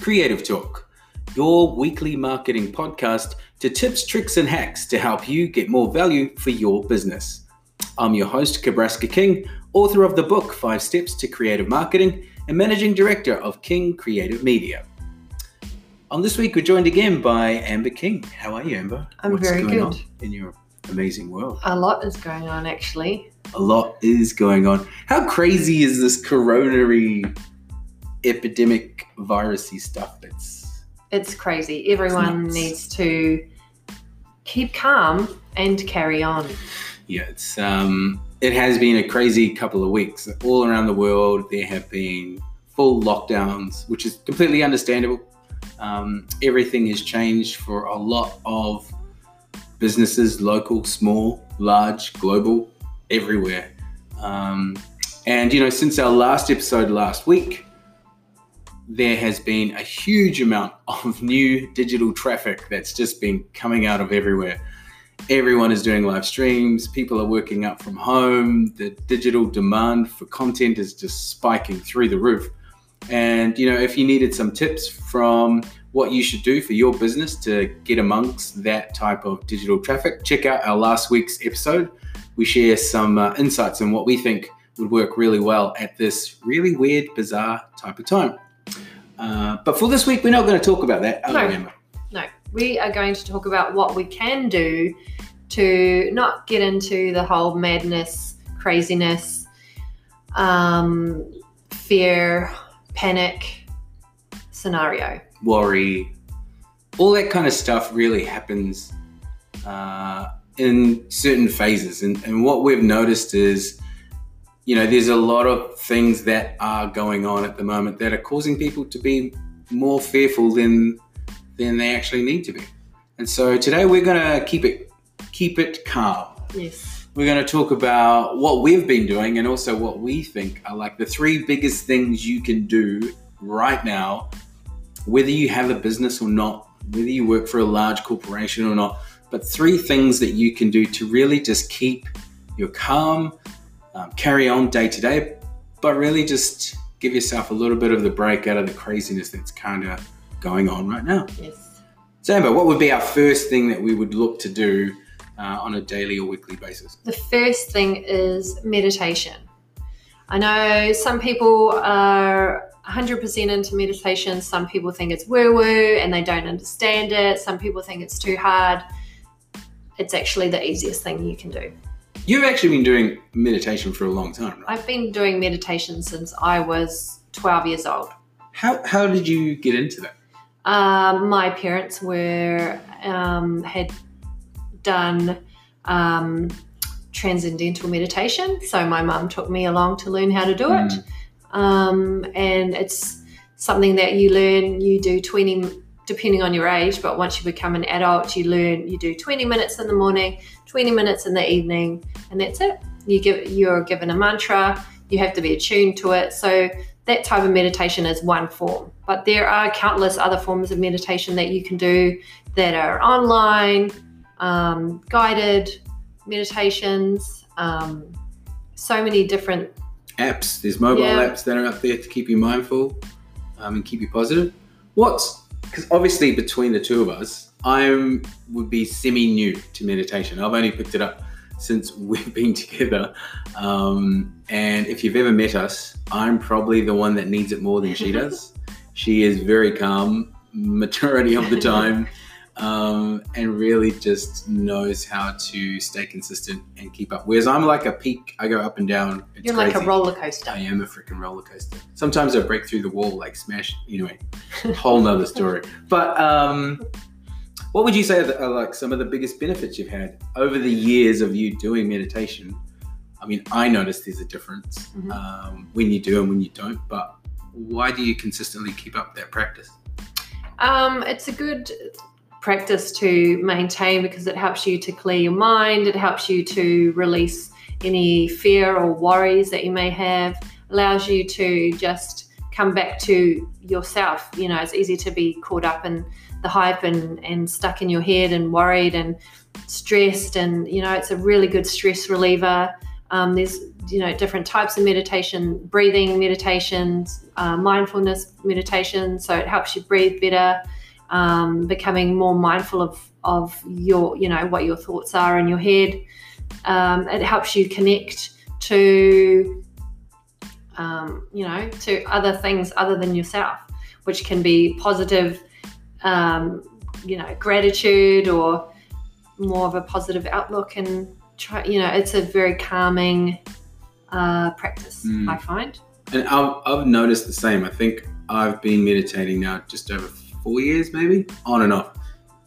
Creative Talk, your weekly marketing podcast to tips, tricks, and hacks to help you get more value for your business. I'm your host, Kabraska King, author of the book Five Steps to Creative Marketing and managing director of King Creative Media. On this week, we're joined again by Amber King. How are you, Amber? I'm What's very good. in your amazing world? A lot is going on actually. A lot is going on. How crazy is this coronary epidemic virusy stuff that's It's crazy. Everyone nuts. needs to keep calm and carry on. Yeah, it's um, it has been a crazy couple of weeks. All around the world, there have been full lockdowns, which is completely understandable. Um, everything has changed for a lot of businesses, local, small, large, global, everywhere. Um, and you know, since our last episode last week, there has been a huge amount of new digital traffic that's just been coming out of everywhere. Everyone is doing live streams. People are working up from home. The digital demand for content is just spiking through the roof. And you know if you needed some tips from what you should do for your business to get amongst that type of digital traffic check out our last week's episode we share some uh, insights on what we think would work really well at this really weird bizarre type of time uh, but for this week we're not going to talk about that we, No. Emma? No, we are going to talk about what we can do to not get into the whole madness, craziness, um, fear, panic scenario. worry, all that kind of stuff really happens uh, in certain phases. And, and what we've noticed is, you know, there's a lot of things that are going on at the moment that are causing people to be more fearful than than they actually need to be. And so today we're going to keep it keep it calm. Yes. We're going to talk about what we've been doing and also what we think are like the three biggest things you can do right now, whether you have a business or not, whether you work for a large corporation or not. But three things that you can do to really just keep your calm, um, carry on day to day, but really just give yourself a little bit of the break out of the craziness that's kind of going on right now. Yes. So, Amber, what would be our first thing that we would look to do uh, on a daily or weekly basis? The first thing is meditation. I know some people are 100% into meditation. Some people think it's woo woo and they don't understand it. Some people think it's too hard. It's actually the easiest thing you can do. You've actually been doing meditation for a long time, right? I've been doing meditation since I was 12 years old. How, how did you get into that? Um, my parents were um, had done um, transcendental meditation, so my mum took me along to learn how to do it. Um, and it's something that you learn. You do twenty, depending on your age, but once you become an adult, you learn. You do twenty minutes in the morning, twenty minutes in the evening, and that's it. You give you're given a mantra. You have to be attuned to it. So that type of meditation is one form, but there are countless other forms of meditation that you can do that are online, um, guided meditations, um, so many different. Apps, there's mobile Yeah. apps that are up there to keep you mindful um, and keep you positive. What's, because obviously between the two of us, I would be semi new to meditation. I've only picked it up since we've been together. Um, and if you've ever met us, I'm probably the one that needs it more than she does. she is very calm majority of the time um, and really just knows how to stay consistent and keep up. Whereas I'm like a peak, I go up and down. It's You're like a roller coaster. I am a freaking roller coaster. Sometimes I break through the wall, like smash. Anyway, whole nother story. But um, what would you say are, the, are like some of the biggest benefits you've had over the years of you doing meditation? I mean, I notice there's a difference Mhm. um, when you do and when you don't. But why do you consistently keep up that practice? Um, it's a good practice to maintain because it helps you to clear your mind. It helps you to release any fear or worries that you may have. Allows you to just come back to yourself. You know, it's easy to be caught up in the hype and, and stuck in your head and worried and stressed. And, you know, it's a really good stress reliever. Um, there's you know different types of meditation, breathing meditations, uh, mindfulness meditation. So it helps you breathe better, um, becoming more mindful of of your you know what your thoughts are in your head. Um, it helps you connect to um, you know to other things other than yourself, which can be positive, um, you know, gratitude or more of a positive outlook and try you know it's a very calming uh, practice Mm. i find And I've, I've noticed the same. I think I've been meditating now just over four years, maybe on and off.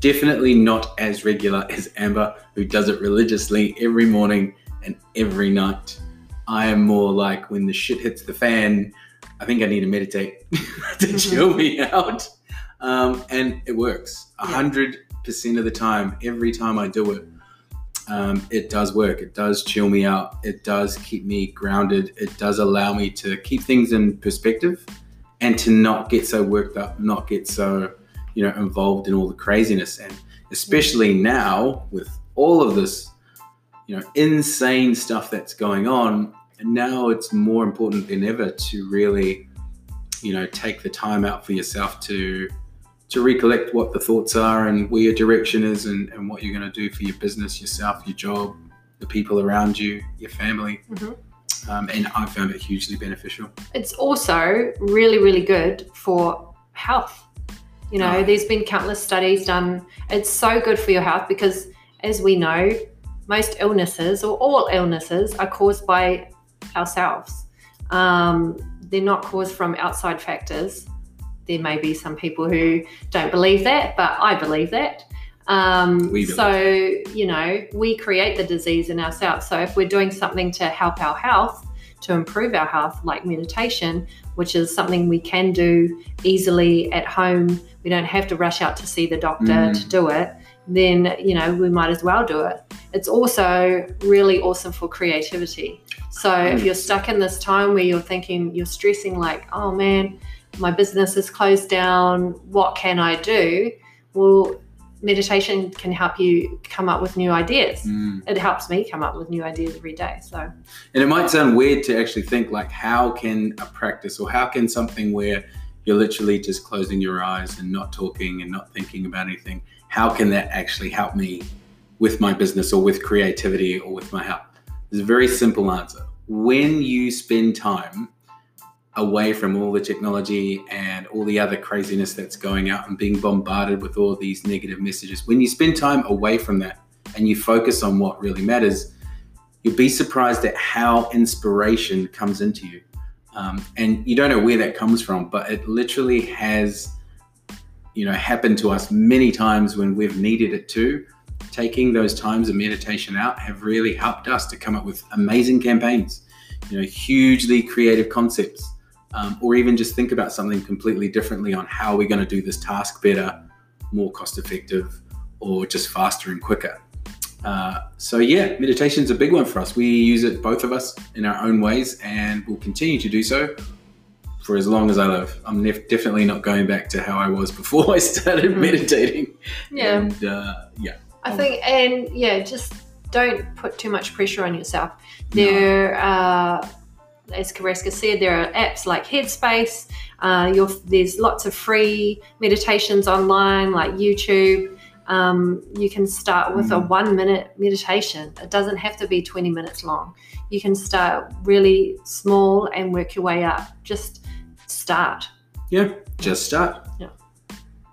Definitely not as regular as Amber, who does it religiously every morning and every night. I am more like when the shit hits the fan, I think I need to meditate to Mhm. chill me out. Um, and it works a hundred percent of the time, every time I do it um, it does work. It does chill me out. It does keep me grounded. It does allow me to keep things in perspective and to not get so worked up, not get so, you know, involved in all the craziness. And especially now with all of this, you know, insane stuff that's going on, now it's more important than ever to really, you know, take the time out for yourself to to recollect what the thoughts are and where your direction is and, and what you're going to do for your business, yourself, your job, the people around you, your family. Mhm. Um, and I found it hugely beneficial. it's also really really good for health. You know Oh. there's been countless studies done. It's so good for your health because as we know most illnesses or all illnesses are caused by ourselves. Um, they're not caused from outside factors. There may be some people who don't believe that but i believe that um, so you know we create the disease in ourselves. So if we're doing something to help our health to improve our health like meditation which is something we can do easily at home we don't have to rush out to see the doctor Mm. to do it then you know we might as well do it. It's also really awesome for creativity. So if you're stuck in this time where you're thinking you're stressing like oh man my business is closed down. What can i do? Well meditation can help you come up with new ideas Mm. it helps me come up with new ideas every day so And it might sound weird to actually think like, how can a practice or how can something where you're literally just closing your eyes and not talking and not thinking about anything, how can that actually help me with my business or with creativity or with my health? There's a very simple answer. When you spend time away from all the technology and all the other craziness that's going out and being bombarded with all these negative messages, when you spend time away from that and you focus on what really matters, you'll be surprised at how inspiration comes into you. Um, and you don't know where that comes from, but it literally has, you know, happened to us many times when we've needed it too. Taking those times of meditation out have really helped us to come up with amazing campaigns, you know, hugely creative concepts, um, or even just think about something completely differently on how we're going to do this task better, more cost effective, or just faster and quicker. Uh, so yeah, meditation's a big one for us. We use it both of us in our own ways, and we'll continue to do so for as long as I live. I'm nef- definitely not going back to how I was before I started Mhm. meditating. yeah And, uh, yeah. I think, and yeah, just don't put too much pressure on yourself. No. There, uh, as Kareska said, there are apps like Headspace. Uh, you're, there's lots of free meditations online, like YouTube. Um, you can start with a Mm. one minute meditation. It doesn't have to be 20 minutes long. You can start really small and work your way up. Just start. Yeah, just start. Yeah.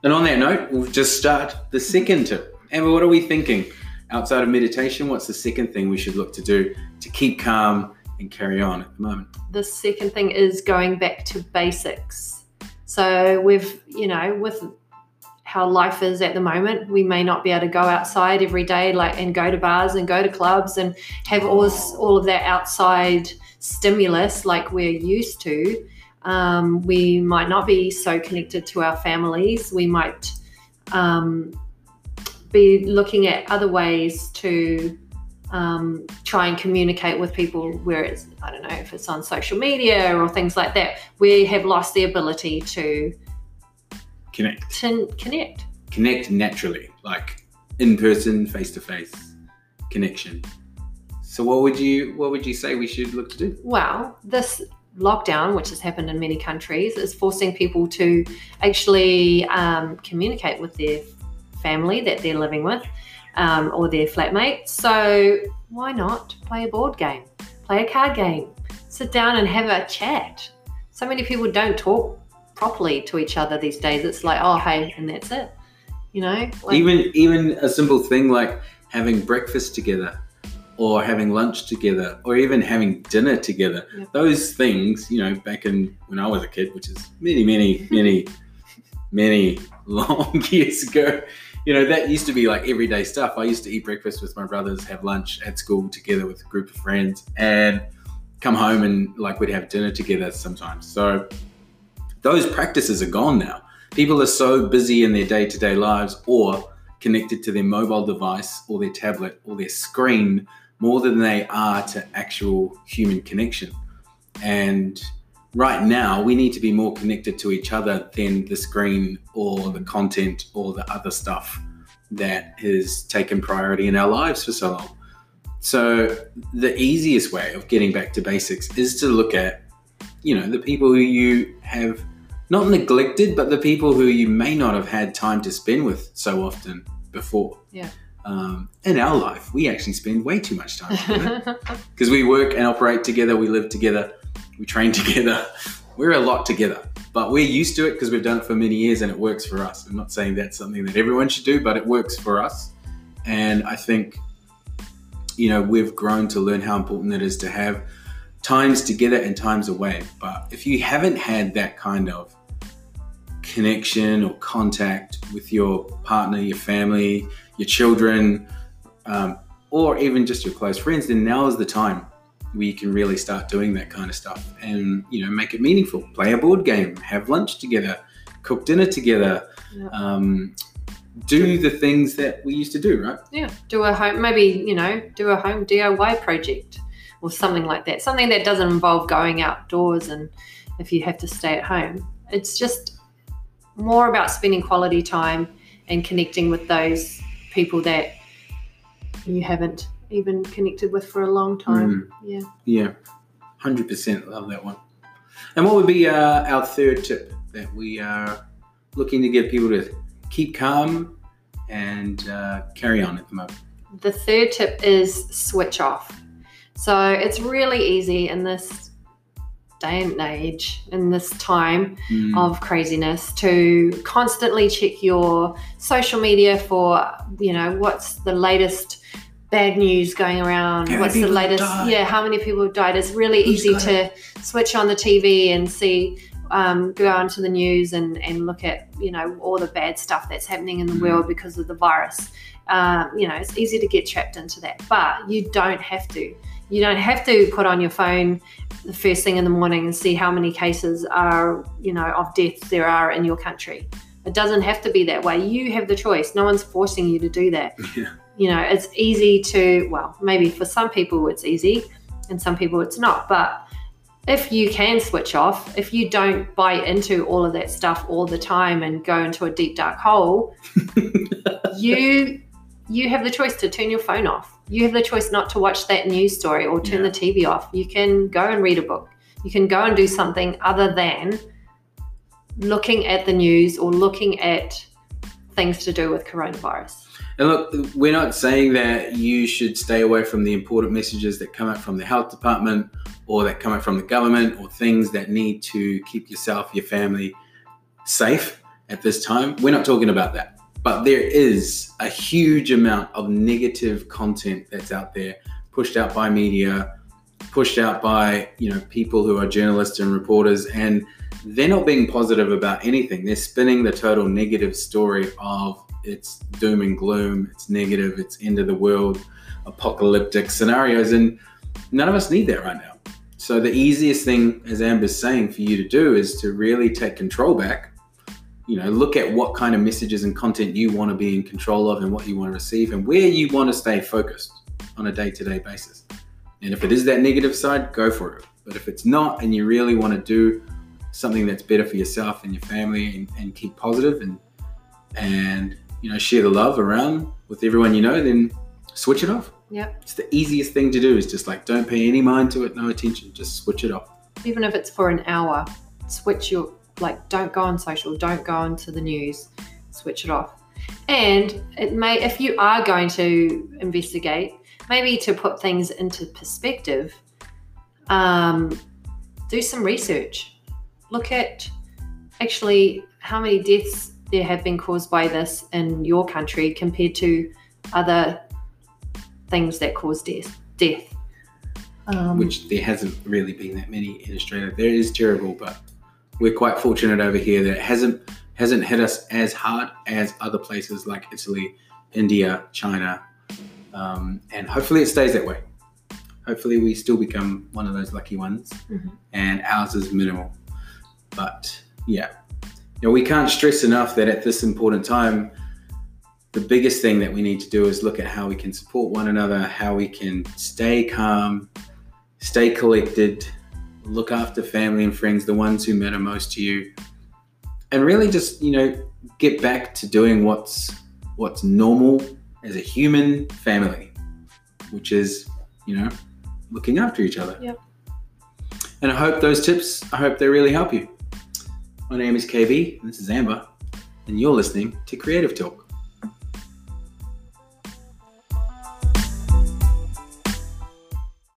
And on that note, we'll just start the second tip. Amber, what are we thinking? Outside of meditation, what's the second thing we should look to do to keep calm and carry on at the moment? the second thing is going back to basics. So we've, you know, with how life is at the moment, we may not be able to go outside every day, like and go to bars and go to clubs and have all this, all of that outside stimulus like we're used to. Um, we might not be so connected to our families. We might um, be looking at other ways to um, try and communicate with people where it's I don't know if it's on social media or things like that. We have lost the ability to Connect. to connect. Connect naturally, like in person, face to face connection. So what would you what would you say we should look to do? Well, this lockdown, which has happened in many countries, is forcing people to actually um, communicate with their family that they're living with um, or their flatmate. So why not play a board game, play a card game, sit down and have a chat? So many people don't talk properly to each other these days. It's like, oh, hey, and that's it. You know, like, even even a simple thing like having breakfast together or having lunch together or even having dinner together Yep. those things you know back in when i was a kid which is many many many many long years ago you know that used to be like everyday stuff. I used to eat breakfast with my brothers have lunch at school together with a group of friends and come home and like we'd have dinner together sometimes. So those practices are gone now. People are so busy in their day-to-day lives or connected to their mobile device or their tablet or their screen more than they are to actual human connection. And right now, we need to be more connected to each other than the screen or the content or the other stuff that has taken priority in our lives for so long. So, the easiest way of getting back to basics is to look at, you know, the people who you have not neglected, but the people who you may not have had time to spend with so often before. Yeah. Um, in our life, we actually spend way too much time together because we work and operate together, we live together, we train together. We're a lot together, but we're used to it because we've done it for many years and it works for us. I'm not saying that's something that everyone should do, but it works for us. And I think, you know, we've grown to learn how important it is to have times together and times away. But if you haven't had that kind of connection or contact with your partner, your family, your children, um, or even just your close friends, then now is the time where you can really start doing that kind of stuff and you know make it meaningful. Play a board game, have lunch together, cook dinner together, Yeah. um, do the things that we used to do, right? Yeah, do a home, maybe, you know, do a home DIY project or something like that. Something that doesn't involve going outdoors and if you have to stay at home. It's just more about spending quality time and connecting with those people that you haven't even connected with for a long time. Yeah. Yeah, hundred percent. Love that one. And what would be uh, our third tip that we are looking to get people to keep calm and uh, carry on at the moment? The third tip is switch off. So it's really easy in this day and age, in this time Mm, of craziness, to constantly check your social media for, you know, what's the latest bad news going around, How what's the latest, died? yeah, how many people have died. It's really Who's easy to switch on the TV and see. Um, go onto the news and, and look at you know all the bad stuff that's happening in the Mm. world because of the virus um, you know, it's easy to get trapped into that, but you don't have to. You don't have to put on your phone the first thing in the morning and see how many cases are, you know, of deaths there are in your country. It doesn't have to be that way. You have the choice. No one's forcing you to do that. Yeah. You know, it's easy to, well, maybe for some people it's easy and some people it's not, but if you can switch off, if you don't buy into all of that stuff all the time and go into a deep dark hole, you you have the choice to turn your phone off. You have the choice not to watch that news story or turn Yeah. the TV off. You can go and read a book. You can go and do something other than looking at the news or looking at things to do with coronavirus. And look, we're not saying that you should stay away from the important messages that come out from the health department or that come out from the government or things that need to keep yourself, your family safe at this time. We're not talking about that. But there is a huge amount of negative content that's out there, pushed out by media, pushed out by, you know, people who are journalists and reporters and they're not being positive about anything. They're spinning the total negative story of it's doom and gloom, it's negative, it's end of the world, apocalyptic scenarios, and none of us need that right now. So the easiest thing, as Amber's saying, for you to do is to really take control back. You know, look at what kind of messages and content you want to be in control of and what you want to receive and where you want to stay focused on a day-to-day basis. And if it is that negative side, go for it. But if it's not and you really want to do something that's better for yourself and your family and, and keep positive and and you know share the love around with everyone you know then switch it off Yep. It's the easiest thing to do. Is just like don't pay any mind to it, no attention. Just switch it off. Even if it's for an hour, switch your like. Don't go on social. Don't go into the news. Switch it off. And it may, if you are going to investigate, maybe to put things into perspective, um, do some research. Look at actually how many deaths there have been caused by this in your country compared to other things that cause death. Death. Um, Which there hasn't really been that many in Australia. There is terrible, but we're quite fortunate over here that it hasn't hasn't hit us as hard as other places like Italy, India, China, um, and hopefully it stays that way. Hopefully we still become one of those lucky ones, Mhm. and ours is minimal. But yeah, you know, we can't stress enough that at this important time, the biggest thing that we need to do is look at how we can support one another, how we can stay calm, stay collected, look after family and friends, the ones who matter most to you, and really just you know get back to doing what's what's normal as a human family, which is you know looking after each other. Yep. And I hope those tips, I hope they really help you. My name is KB, and this is Amber, and you're listening to Creative Talk.